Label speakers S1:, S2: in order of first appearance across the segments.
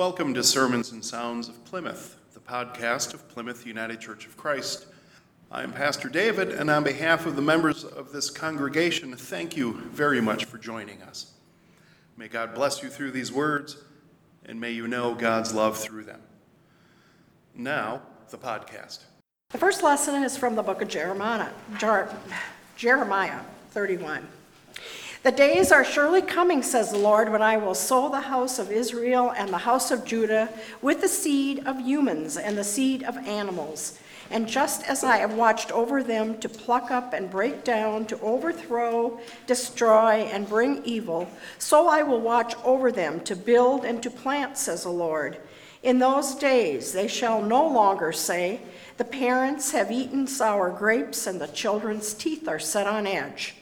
S1: Welcome to Sermons and Sounds of Plymouth, the podcast of Plymouth United Church of Christ. I'm Pastor David, and on behalf of the members of this congregation, thank you very much for joining us. May God bless you through these words, and may you know God's love through them. Now, the podcast.
S2: The first lesson is from the book of Jeremiah, Jeremiah 31. The days are surely coming, says the Lord, when I will sow the house of Israel and the house of Judah with the seed of humans and the seed of animals. And just as I have watched over them to pluck up and break down, to overthrow, destroy, and bring evil, so I will watch over them to build and to plant, says the Lord. In those days they shall no longer say, The parents have eaten sour grapes, and the children's teeth are set on edge.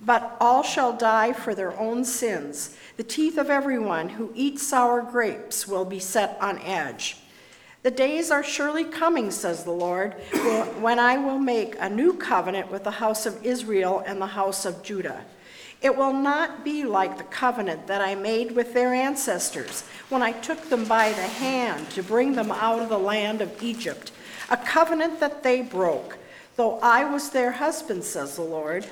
S2: But all shall die for their own sins. The teeth of everyone who eats sour grapes will be set on edge. The days are surely coming, says the Lord, when I will make a new covenant with the house of Israel and the house of Judah. It will not be like the covenant that I made with their ancestors when I took them by the hand to bring them out of the land of Egypt, a covenant that they broke, though I was their husband, says the Lord.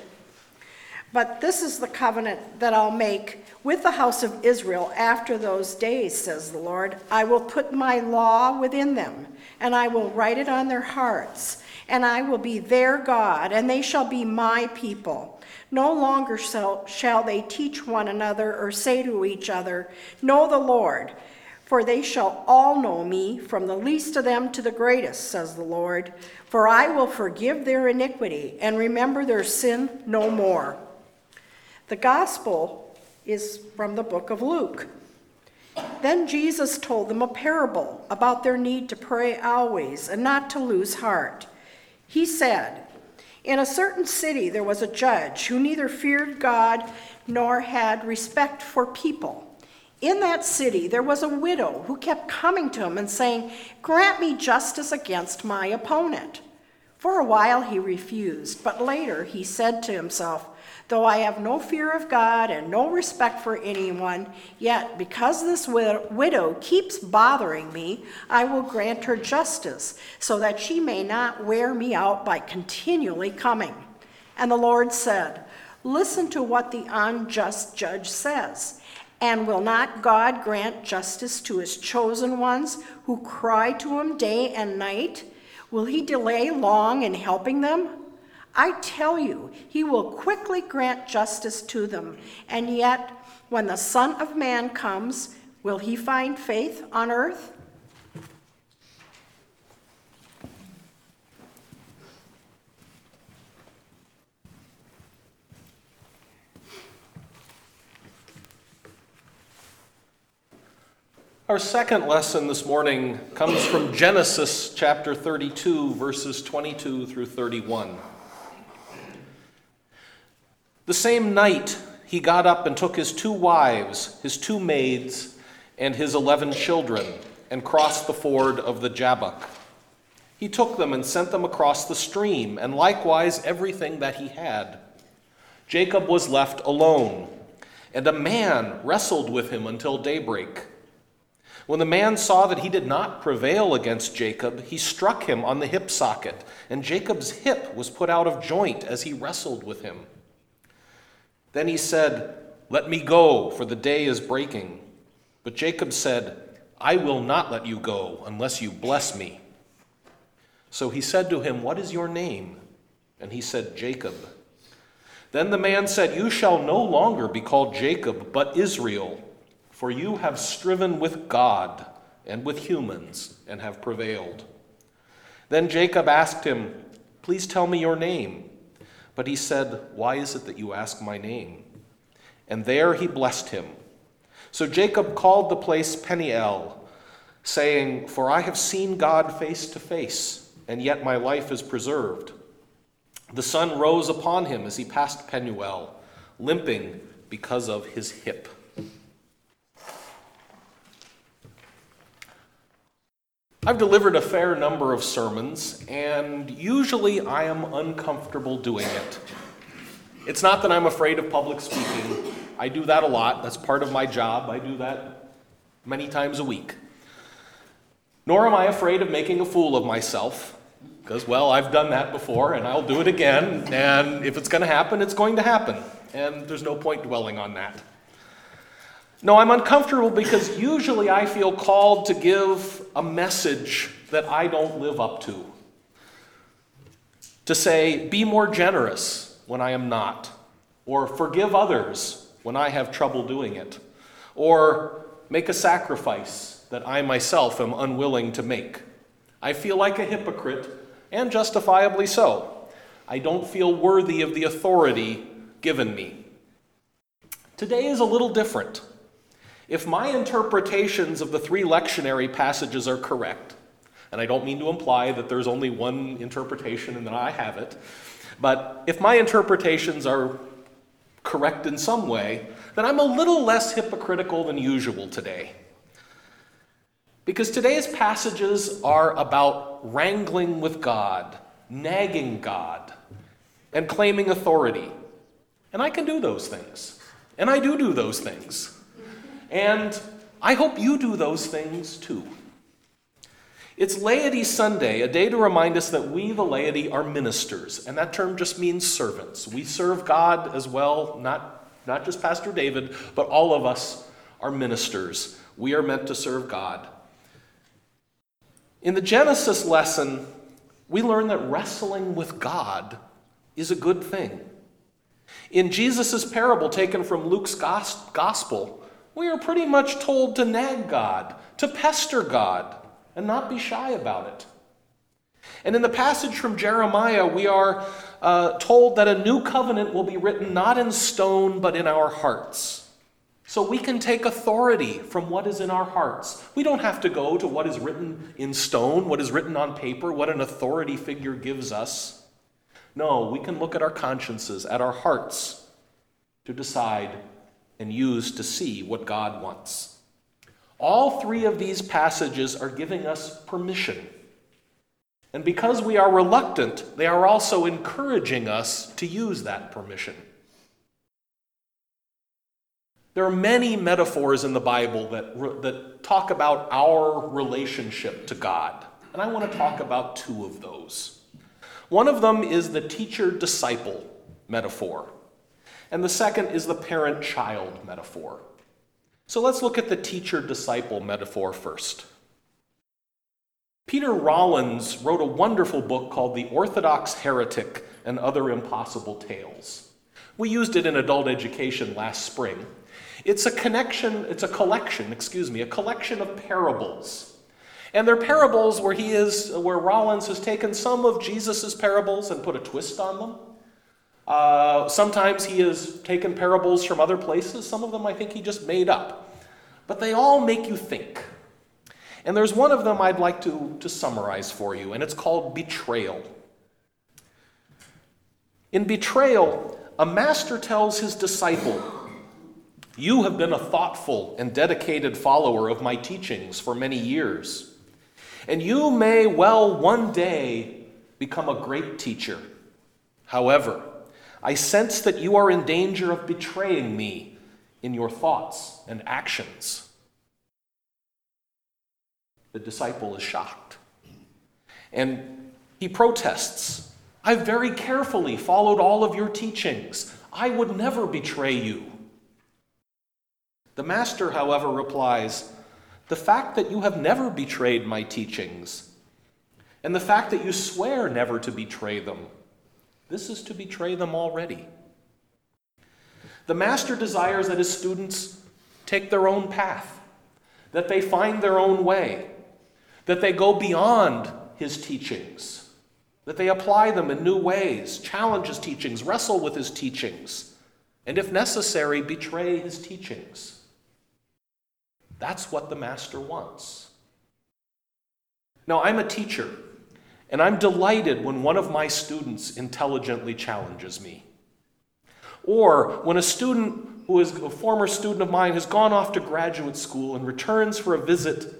S2: But this is the covenant that I'll make with the house of Israel after those days, says the Lord. I will put my law within them, and I will write it on their hearts, and I will be their God, and they shall be my people. No longer shall, they teach one another or say to each other, Know the Lord. For they shall all know me, from the least of them to the greatest, says the Lord. For I will forgive their iniquity and remember their sin no more. The gospel is from the book of Luke. Then Jesus told them a parable about their need to pray always and not to lose heart. He said, In a certain city there was a judge who neither feared God nor had respect for people. In that city there was a widow who kept coming to him and saying, Grant me justice against my opponent. For a while he refused, but later he said to himself, Though I have no fear of God and no respect for anyone, yet because this widow keeps bothering me, I will grant her justice, so that she may not wear me out by continually coming. And the Lord said, Listen to what the unjust judge says. And will not God grant justice to his chosen ones who cry to him day and night? Will he delay long in helping them? I tell you, he will quickly grant justice to them. And yet, when the Son of Man comes, will he find faith on earth?
S3: Our second lesson this morning comes from Genesis chapter 32, verses 22 through 31. The same night, he got up and took his two wives, his two maids, and his eleven children, and crossed the ford of the Jabbok. He took them and sent them across the stream, and likewise everything that he had. Jacob was left alone, and a man wrestled with him until daybreak. When the man saw that he did not prevail against Jacob, he struck him on the hip socket, and Jacob's hip was put out of joint as he wrestled with him. Then he said, Let me go, for the day is breaking. But Jacob said, I will not let you go unless you bless me. So he said to him, What is your name? And he said, Jacob. Then the man said, You shall no longer be called Jacob, but Israel, for you have striven with God and with humans and have prevailed. Then Jacob asked him, Please tell me your name. But he said, Why is it that you ask my name? And there he blessed him. So Jacob called the place Peniel, saying, For I have seen God face to face, and yet my life is preserved. The sun rose upon him as he passed Penuel, limping because of his hip. I've delivered a fair number of sermons, and usually I am uncomfortable doing it. It's not that I'm afraid of public speaking. I do that a lot. That's part of my job. I do that many times a week. Nor am I afraid of making a fool of myself, because, well, I've done that before and I'll do it again, and if it's going to happen, it's going to happen, and there's no point dwelling on that. No, I'm uncomfortable because usually I feel called to give a message that I don't live up to. To say, be more generous when I am not, or forgive others when I have trouble doing it, or make a sacrifice that I myself am unwilling to make. I feel like a hypocrite, and justifiably so. I don't feel worthy of the authority given me. Today is a little different. If my interpretations of the three lectionary passages are correct, and I don't mean to imply that there's only one interpretation and that I have it, but if my interpretations are correct in some way, then I'm a little less hypocritical than usual today. Because today's passages are about wrangling with God, nagging God, and claiming authority. And I can do those things. And I do do those things. And I hope you do those things too. It's Laity Sunday, a day to remind us that we, the laity, are ministers. And that term just means servants. We serve God as well, not, not just Pastor David, but all of us are ministers. We are meant to serve God. In the Genesis lesson, we learn that wrestling with God is a good thing. In Jesus' parable taken from Luke's gospel, we are pretty much told to nag God, to pester God, and not be shy about it. And in the passage from Jeremiah, we are uh, told that a new covenant will be written not in stone, but in our hearts. So we can take authority from what is in our hearts. We don't have to go to what is written in stone, what is written on paper, what an authority figure gives us. No, we can look at our consciences, at our hearts, to decide and use to see what God wants. All three of these passages are giving us permission. And because we are reluctant, they are also encouraging us to use that permission. There are many metaphors in the Bible that, that talk about our relationship to God. And I want to talk about two of those. One of them is the teacher disciple metaphor, and the second is the parent child metaphor. So let's look at the teacher disciple metaphor first. Peter Rollins wrote a wonderful book called The Orthodox Heretic and Other Impossible Tales. We used it in adult education last spring. It's a connection, it's a collection, excuse me, a collection of parables. And they're parables where he is where Rollins has taken some of Jesus' parables and put a twist on them. Uh, sometimes he has taken parables from other places. Some of them I think he just made up. But they all make you think. And there's one of them I'd like to, to summarize for you, and it's called betrayal. In betrayal, a master tells his disciple, You have been a thoughtful and dedicated follower of my teachings for many years, and you may well one day become a great teacher. However, I sense that you are in danger of betraying me in your thoughts and actions. The disciple is shocked. And he protests I very carefully followed all of your teachings. I would never betray you. The master, however, replies The fact that you have never betrayed my teachings, and the fact that you swear never to betray them, this is to betray them already. The master desires that his students take their own path, that they find their own way, that they go beyond his teachings, that they apply them in new ways, challenge his teachings, wrestle with his teachings, and if necessary, betray his teachings. That's what the master wants. Now, I'm a teacher. And I'm delighted when one of my students intelligently challenges me. Or when a student who is a former student of mine has gone off to graduate school and returns for a visit,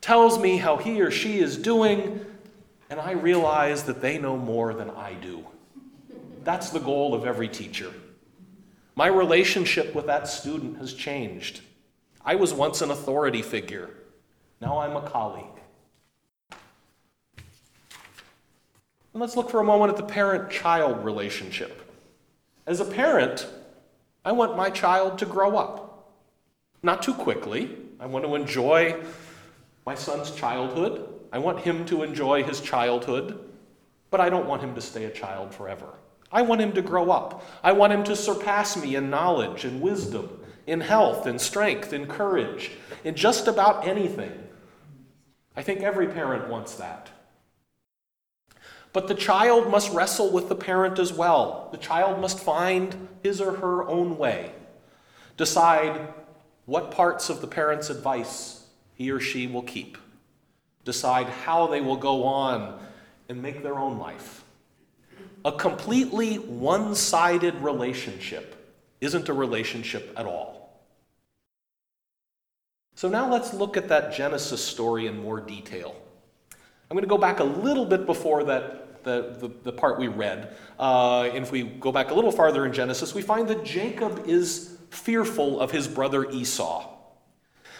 S3: tells me how he or she is doing, and I realize that they know more than I do. That's the goal of every teacher. My relationship with that student has changed. I was once an authority figure. Now I'm a colleague. And let's look for a moment at the parent child relationship. As a parent, I want my child to grow up. Not too quickly. I want to enjoy my son's childhood. I want him to enjoy his childhood, but I don't want him to stay a child forever. I want him to grow up. I want him to surpass me in knowledge and wisdom, in health and strength, in courage, in just about anything. I think every parent wants that. But the child must wrestle with the parent as well. The child must find his or her own way, decide what parts of the parent's advice he or she will keep, decide how they will go on and make their own life. A completely one sided relationship isn't a relationship at all. So now let's look at that Genesis story in more detail. I'm going to go back a little bit before that, the, the, the part we read. Uh, if we go back a little farther in Genesis, we find that Jacob is fearful of his brother Esau.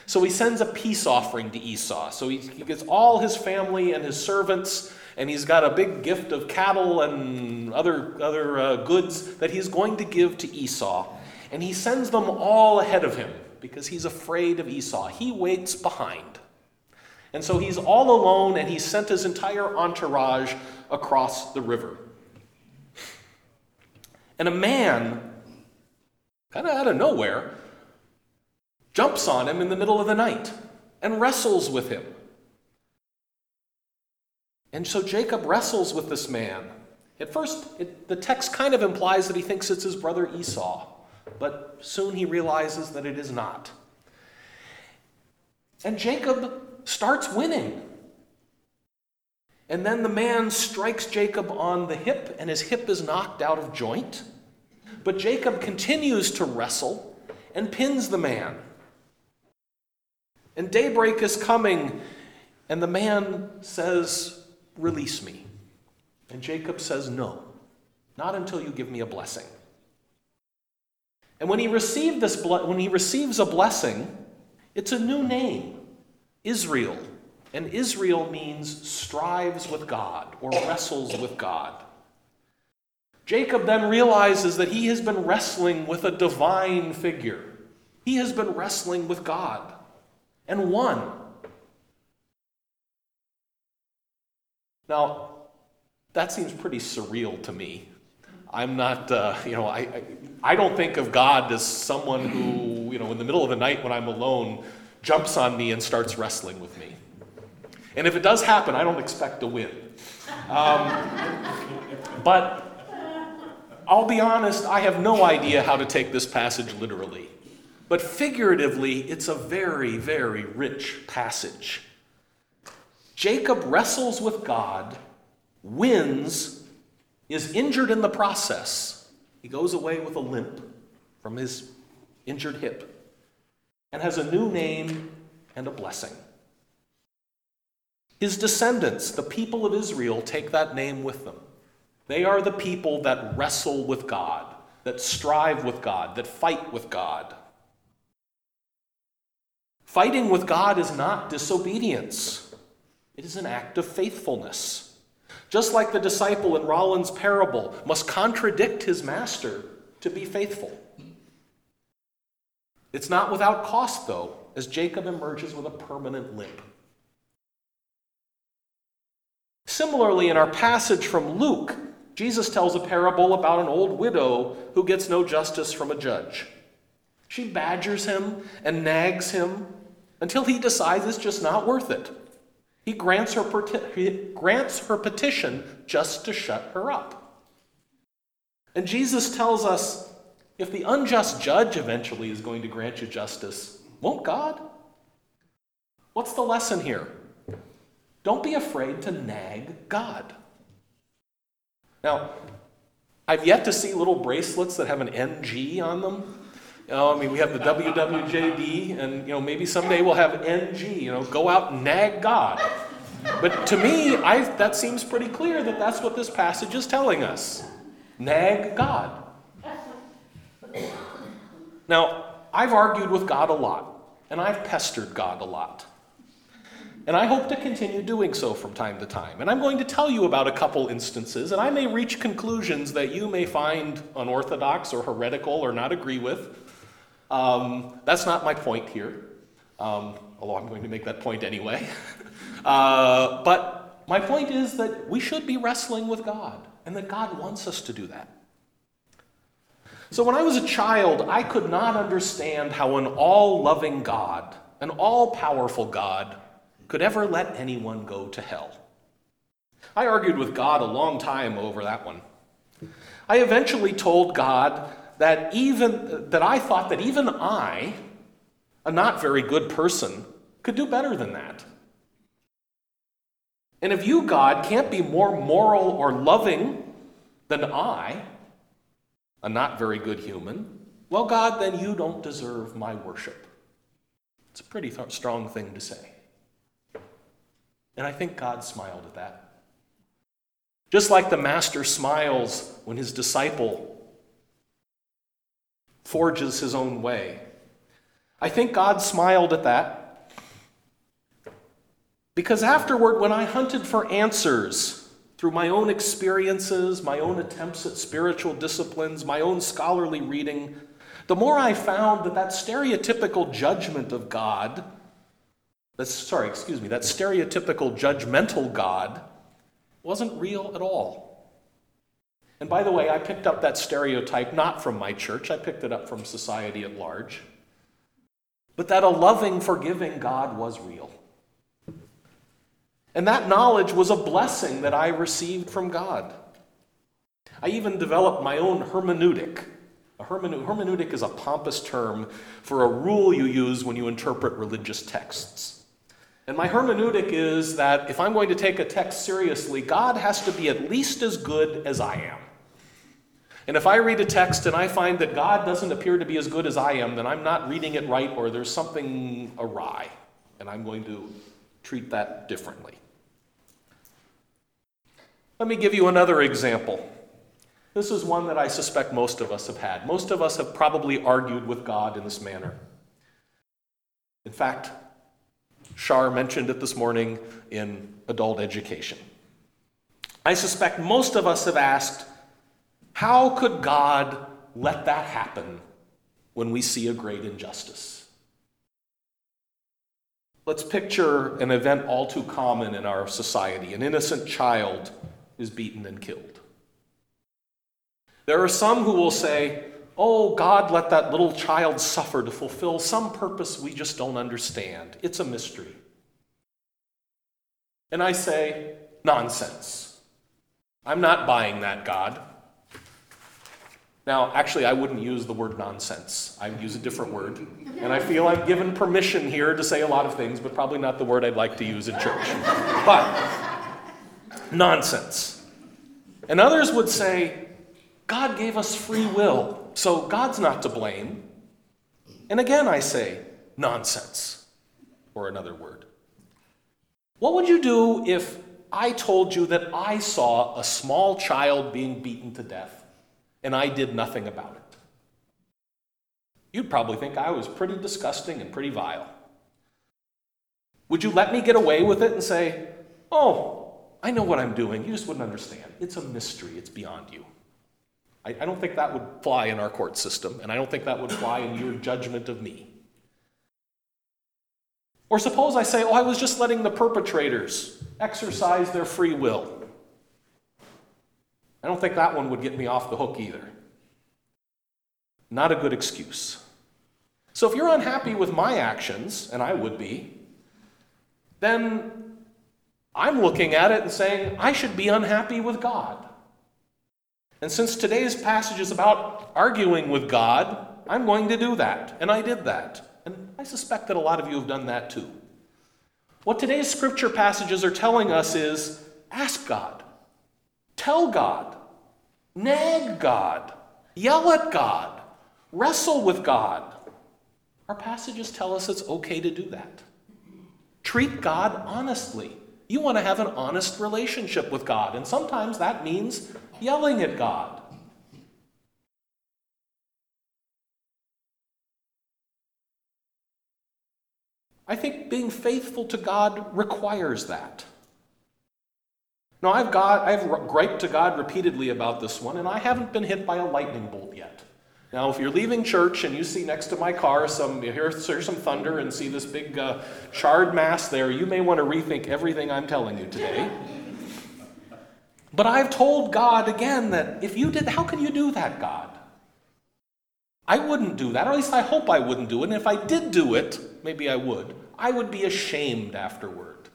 S3: So he sends a peace offering to Esau. So he, he gets all his family and his servants, and he's got a big gift of cattle and other, other uh, goods that he's going to give to Esau. And he sends them all ahead of him because he's afraid of Esau. He waits behind. And so he's all alone, and he sent his entire entourage across the river. And a man, kind of out of nowhere, jumps on him in the middle of the night and wrestles with him. And so Jacob wrestles with this man. At first, it, the text kind of implies that he thinks it's his brother Esau, but soon he realizes that it is not. And Jacob starts winning. And then the man strikes Jacob on the hip, and his hip is knocked out of joint. But Jacob continues to wrestle and pins the man. And daybreak is coming, and the man says, Release me. And Jacob says, No, not until you give me a blessing. And when he, received this ble- when he receives a blessing, it's a new name Israel. And Israel means strives with God or wrestles with God. Jacob then realizes that he has been wrestling with a divine figure. He has been wrestling with God and won. Now, that seems pretty surreal to me. I'm not, uh, you know, I, I, I don't think of God as someone who, you know, in the middle of the night when I'm alone, jumps on me and starts wrestling with me. And if it does happen, I don't expect to win. Um, but I'll be honest, I have no idea how to take this passage literally. But figuratively, it's a very, very rich passage. Jacob wrestles with God, wins, is injured in the process. He goes away with a limp from his injured hip and has a new name and a blessing. His descendants, the people of Israel, take that name with them. They are the people that wrestle with God, that strive with God, that fight with God. Fighting with God is not disobedience, it is an act of faithfulness. Just like the disciple in Rollins' parable must contradict his master to be faithful. It's not without cost, though, as Jacob emerges with a permanent limp. Similarly, in our passage from Luke, Jesus tells a parable about an old widow who gets no justice from a judge. She badgers him and nags him until he decides it's just not worth it. He grants her, he grants her petition just to shut her up. And Jesus tells us if the unjust judge eventually is going to grant you justice, won't God? What's the lesson here? Don't be afraid to nag God. Now, I've yet to see little bracelets that have an NG on them. You know, I mean, we have the WWJD, and you know, maybe someday we'll have NG. You know, go out and nag God. But to me, I, that seems pretty clear that that's what this passage is telling us. Nag God. Now, I've argued with God a lot. and I've pestered God a lot. And I hope to continue doing so from time to time. And I'm going to tell you about a couple instances, and I may reach conclusions that you may find unorthodox or heretical or not agree with. Um, that's not my point here, um, although I'm going to make that point anyway. uh, but my point is that we should be wrestling with God, and that God wants us to do that. So when I was a child, I could not understand how an all loving God, an all powerful God, could ever let anyone go to hell. I argued with God a long time over that one. I eventually told God that even that I thought that even I, a not very good person, could do better than that. And if you, God, can't be more moral or loving than I, a not very good human, well, God, then you don't deserve my worship. It's a pretty th- strong thing to say. And I think God smiled at that. Just like the master smiles when his disciple forges his own way. I think God smiled at that because afterward, when I hunted for answers through my own experiences, my own attempts at spiritual disciplines, my own scholarly reading, the more I found that that stereotypical judgment of God that's, sorry, excuse me, that stereotypical judgmental God wasn't real at all. And by the way, I picked up that stereotype not from my church, I picked it up from society at large. But that a loving, forgiving God was real. And that knowledge was a blessing that I received from God. I even developed my own hermeneutic. A hermeneutic is a pompous term for a rule you use when you interpret religious texts. And my hermeneutic is that if I'm going to take a text seriously, God has to be at least as good as I am. And if I read a text and I find that God doesn't appear to be as good as I am, then I'm not reading it right or there's something awry. And I'm going to treat that differently. Let me give you another example. This is one that I suspect most of us have had. Most of us have probably argued with God in this manner. In fact, Shar mentioned it this morning in adult education. I suspect most of us have asked, how could God let that happen when we see a great injustice? Let's picture an event all too common in our society. An innocent child is beaten and killed. There are some who will say, Oh, God let that little child suffer to fulfill some purpose we just don't understand. It's a mystery. And I say, Nonsense. I'm not buying that, God. Now, actually, I wouldn't use the word nonsense. I would use a different word. And I feel I'm given permission here to say a lot of things, but probably not the word I'd like to use in church. But, nonsense. And others would say, God gave us free will. So God's not to blame. And again, I say, nonsense, or another word. What would you do if I told you that I saw a small child being beaten to death and I did nothing about it? You'd probably think I was pretty disgusting and pretty vile. Would you let me get away with it and say, Oh, I know what I'm doing. You just wouldn't understand. It's a mystery, it's beyond you. I, I don't think that would fly in our court system, and I don't think that would fly in your judgment of me. Or suppose I say, oh, I was just letting the perpetrators exercise their free will. I don't think that one would get me off the hook either. Not a good excuse. So if you're unhappy with my actions, and I would be, then I'm looking at it and saying, I should be unhappy with God. And since today's passage is about arguing with God, I'm going to do that. And I did that. And I suspect that a lot of you have done that too. What today's scripture passages are telling us is ask God, tell God, nag God, yell at God, wrestle with God. Our passages tell us it's okay to do that. Treat God honestly. You want to have an honest relationship with God, and sometimes that means yelling at God. I think being faithful to God requires that. Now, I've, got, I've griped to God repeatedly about this one, and I haven't been hit by a lightning bolt yet. Now, if you're leaving church and you see next to my car some, you hear, hear some thunder and see this big uh, charred mass there, you may want to rethink everything I'm telling you today. But I've told God again that if you did, how can you do that, God? I wouldn't do that, or at least I hope I wouldn't do it. And if I did do it, maybe I would, I would be ashamed afterward.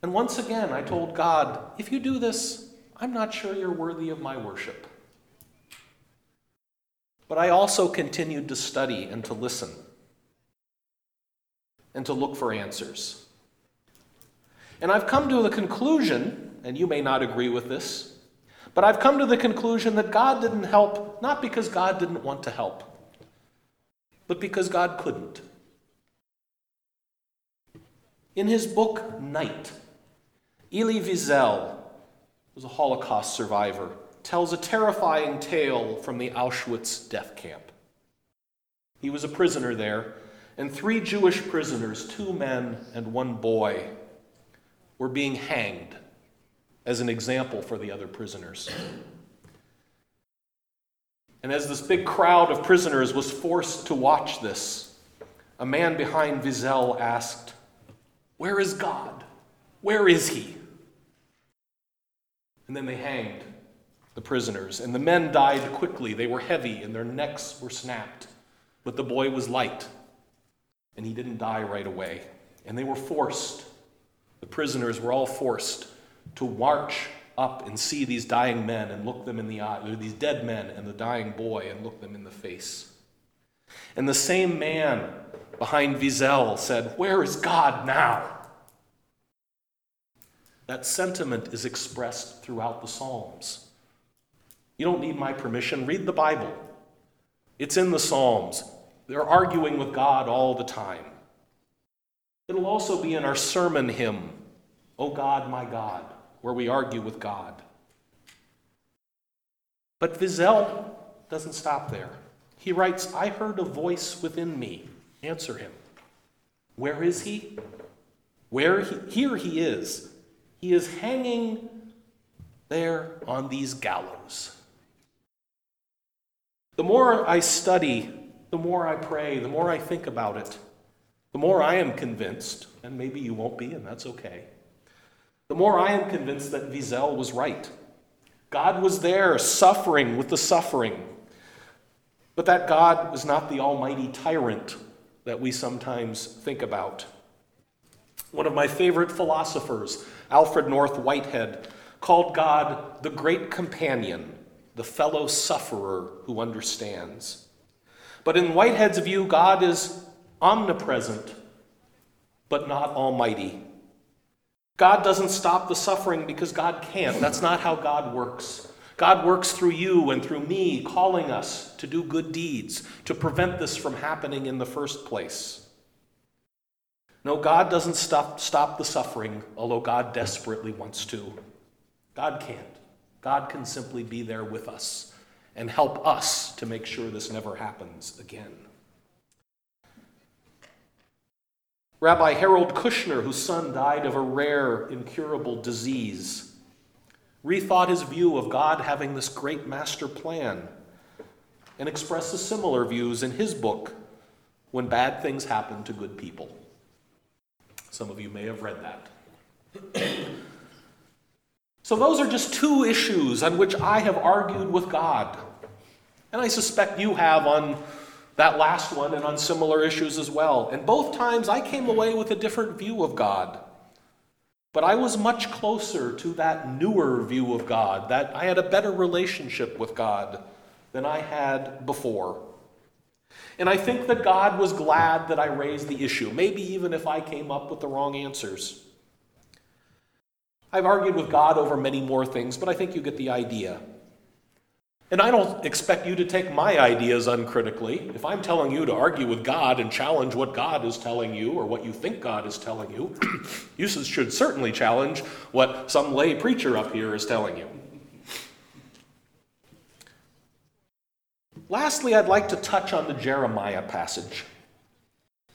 S3: And once again, I told God, if you do this, I'm not sure you're worthy of my worship. But I also continued to study and to listen and to look for answers. And I've come to the conclusion, and you may not agree with this, but I've come to the conclusion that God didn't help not because God didn't want to help, but because God couldn't. In his book, Night, Elie Wiesel was a Holocaust survivor, tells a terrifying tale from the Auschwitz death camp. He was a prisoner there, and three Jewish prisoners, two men and one boy, were being hanged as an example for the other prisoners. And as this big crowd of prisoners was forced to watch this, a man behind Wiesel asked, Where is God? Where is he? And then they hanged the prisoners, and the men died quickly. They were heavy, and their necks were snapped. But the boy was light, and he didn't die right away. And they were forced, the prisoners were all forced to march up and see these dying men and look them in the eye, these dead men and the dying boy and look them in the face. And the same man behind Wiesel said, Where is God now? That sentiment is expressed throughout the Psalms. You don't need my permission. Read the Bible, it's in the Psalms. They're arguing with God all the time. It'll also be in our sermon hymn, O God, my God, where we argue with God. But Wiesel doesn't stop there. He writes, I heard a voice within me. Answer him. Where is he? Where he, here he is, he is hanging there on these gallows. The more I study, the more I pray, the more I think about it, the more I am convinced, and maybe you won't be, and that's okay, the more I am convinced that Wiesel was right. God was there suffering with the suffering, but that God was not the almighty tyrant that we sometimes think about. One of my favorite philosophers, Alfred North Whitehead, called God the great companion, the fellow sufferer who understands. But in Whitehead's view, God is omnipresent, but not almighty. God doesn't stop the suffering because God can't. That's not how God works. God works through you and through me, calling us to do good deeds, to prevent this from happening in the first place. No, God doesn't stop, stop the suffering, although God desperately wants to. God can't. God can simply be there with us and help us to make sure this never happens again. Rabbi Harold Kushner, whose son died of a rare, incurable disease, rethought his view of God having this great master plan and expresses similar views in his book, When Bad Things Happen to Good People. Some of you may have read that. so, those are just two issues on which I have argued with God. And I suspect you have on that last one and on similar issues as well. And both times I came away with a different view of God. But I was much closer to that newer view of God, that I had a better relationship with God than I had before. And I think that God was glad that I raised the issue, maybe even if I came up with the wrong answers. I've argued with God over many more things, but I think you get the idea. And I don't expect you to take my ideas uncritically. If I'm telling you to argue with God and challenge what God is telling you or what you think God is telling you, you should certainly challenge what some lay preacher up here is telling you. Lastly, I'd like to touch on the Jeremiah passage.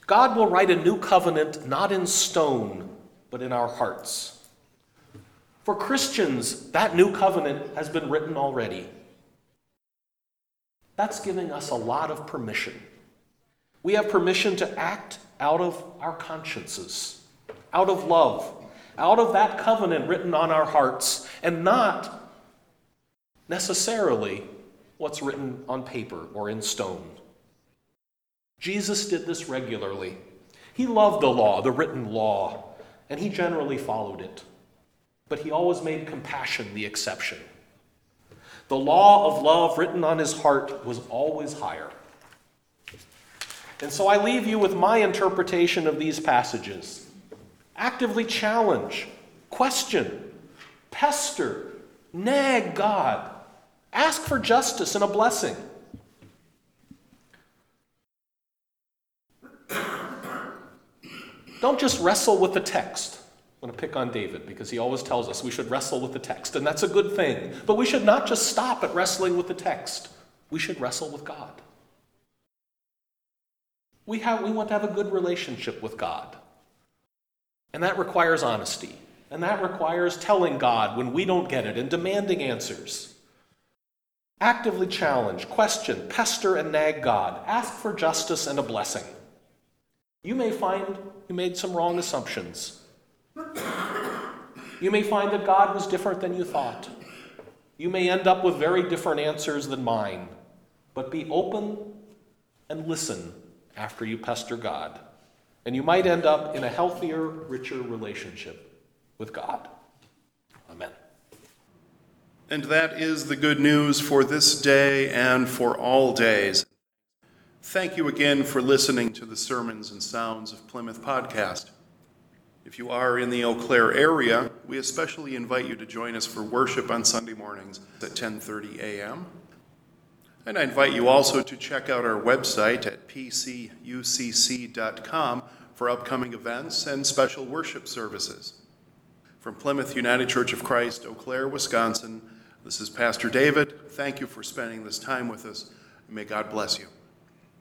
S3: God will write a new covenant not in stone, but in our hearts. For Christians, that new covenant has been written already. That's giving us a lot of permission. We have permission to act out of our consciences, out of love, out of that covenant written on our hearts, and not necessarily what's written on paper or in stone. Jesus did this regularly. He loved the law, the written law, and he generally followed it. But he always made compassion the exception. The law of love written on his heart was always higher. And so I leave you with my interpretation of these passages. Actively challenge, question, pester, nag God, ask for justice and a blessing. Don't just wrestle with the text. I'm to pick on David because he always tells us we should wrestle with the text, and that's a good thing. But we should not just stop at wrestling with the text, we should wrestle with God. We, have, we want to have a good relationship with God. And that requires honesty. And that requires telling God when we don't get it and demanding answers. Actively challenge, question, pester, and nag God. Ask for justice and a blessing. You may find you made some wrong assumptions. You may find that God was different than you thought. You may end up with very different answers than mine. But be open and listen after you pester God. And you might end up in a healthier, richer relationship with God. Amen.
S1: And that is the good news for this day and for all days. Thank you again for listening to the Sermons and Sounds of Plymouth podcast. If you are in the Eau Claire area, we especially invite you to join us for worship on Sunday mornings at 10:30 a.m. And I invite you also to check out our website at pcucc.com for upcoming events and special worship services. From Plymouth United Church of Christ, Eau Claire, Wisconsin, this is Pastor David. Thank you for spending this time with us. May God bless you.